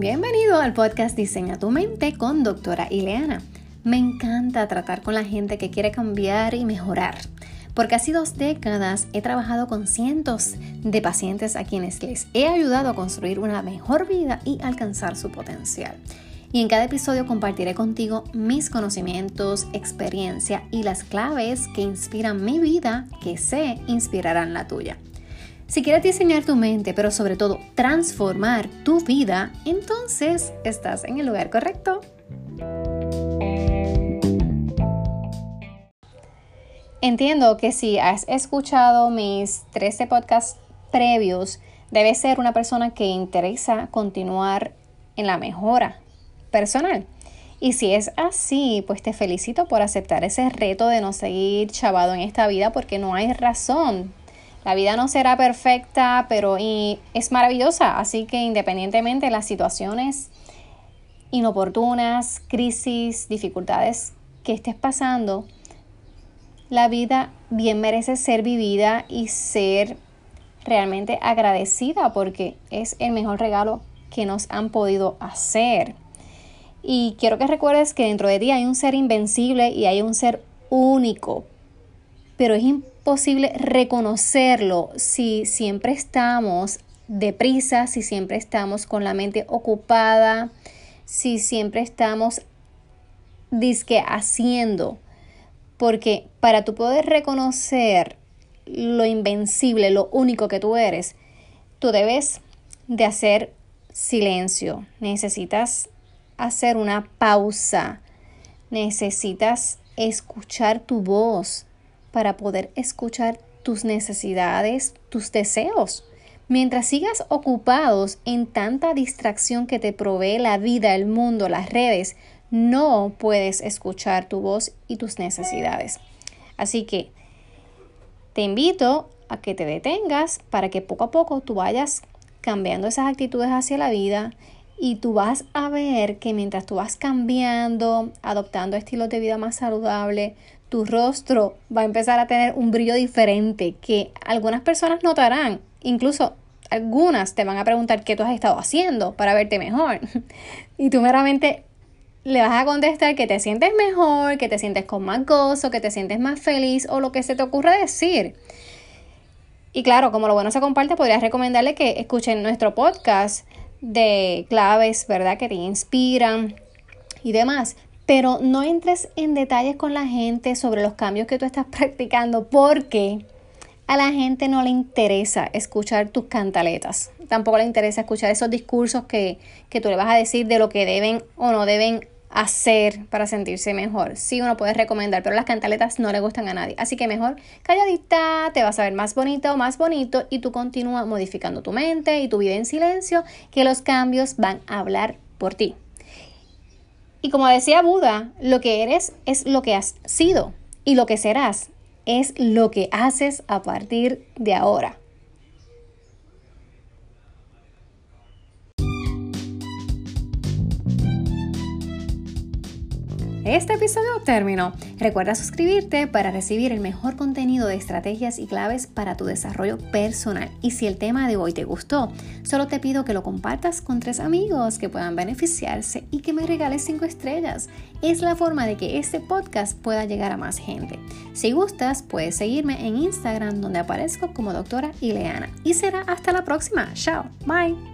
Bienvenido al podcast Diseña tu mente con doctora Ileana. Me encanta tratar con la gente que quiere cambiar y mejorar. Por casi dos décadas he trabajado con cientos de pacientes a quienes les he ayudado a construir una mejor vida y alcanzar su potencial. Y en cada episodio compartiré contigo mis conocimientos, experiencia y las claves que inspiran mi vida que sé inspirarán la tuya. Si quieres diseñar tu mente, pero sobre todo transformar tu vida, entonces estás en el lugar correcto. Entiendo que si has escuchado mis 13 podcasts previos, debes ser una persona que interesa continuar en la mejora personal. Y si es así, pues te felicito por aceptar ese reto de no seguir chavado en esta vida porque no hay razón la vida no será perfecta, pero es maravillosa, así que independientemente de las situaciones inoportunas, crisis, dificultades que estés pasando, la vida bien merece ser vivida y ser realmente agradecida porque es el mejor regalo que nos han podido hacer. Y quiero que recuerdes que dentro de ti hay un ser invencible y hay un ser único, pero es imposible reconocerlo si siempre estamos deprisa, si siempre estamos con la mente ocupada, si siempre estamos disque haciendo. Porque para tú poder reconocer lo invencible, lo único que tú eres, tú debes de hacer silencio. Necesitas hacer una pausa. Necesitas escuchar tu voz para poder escuchar tus necesidades, tus deseos. Mientras sigas ocupados en tanta distracción que te provee la vida, el mundo, las redes, no puedes escuchar tu voz y tus necesidades. Así que te invito a que te detengas para que poco a poco tú vayas cambiando esas actitudes hacia la vida y tú vas a ver que mientras tú vas cambiando, adoptando estilos de vida más saludables, tu rostro va a empezar a tener un brillo diferente que algunas personas notarán, incluso algunas te van a preguntar qué tú has estado haciendo para verte mejor. Y tú meramente le vas a contestar que te sientes mejor, que te sientes con más gozo, que te sientes más feliz o lo que se te ocurra decir. Y claro, como lo bueno se comparte, podrías recomendarle que escuchen nuestro podcast de claves, ¿verdad? Que te inspiran y demás pero no entres en detalles con la gente sobre los cambios que tú estás practicando porque a la gente no le interesa escuchar tus cantaletas. Tampoco le interesa escuchar esos discursos que, que tú le vas a decir de lo que deben o no deben hacer para sentirse mejor. Sí, uno puede recomendar, pero las cantaletas no le gustan a nadie. Así que mejor calladita, te vas a ver más bonito, más bonito y tú continúas modificando tu mente y tu vida en silencio, que los cambios van a hablar por ti. Y como decía Buda, lo que eres es lo que has sido y lo que serás es lo que haces a partir de ahora. Este episodio terminó. Recuerda suscribirte para recibir el mejor contenido de estrategias y claves para tu desarrollo personal. Y si el tema de hoy te gustó, solo te pido que lo compartas con tres amigos que puedan beneficiarse y que me regales cinco estrellas. Es la forma de que este podcast pueda llegar a más gente. Si gustas, puedes seguirme en Instagram donde aparezco como doctora Ileana. Y será hasta la próxima. Chao. Bye.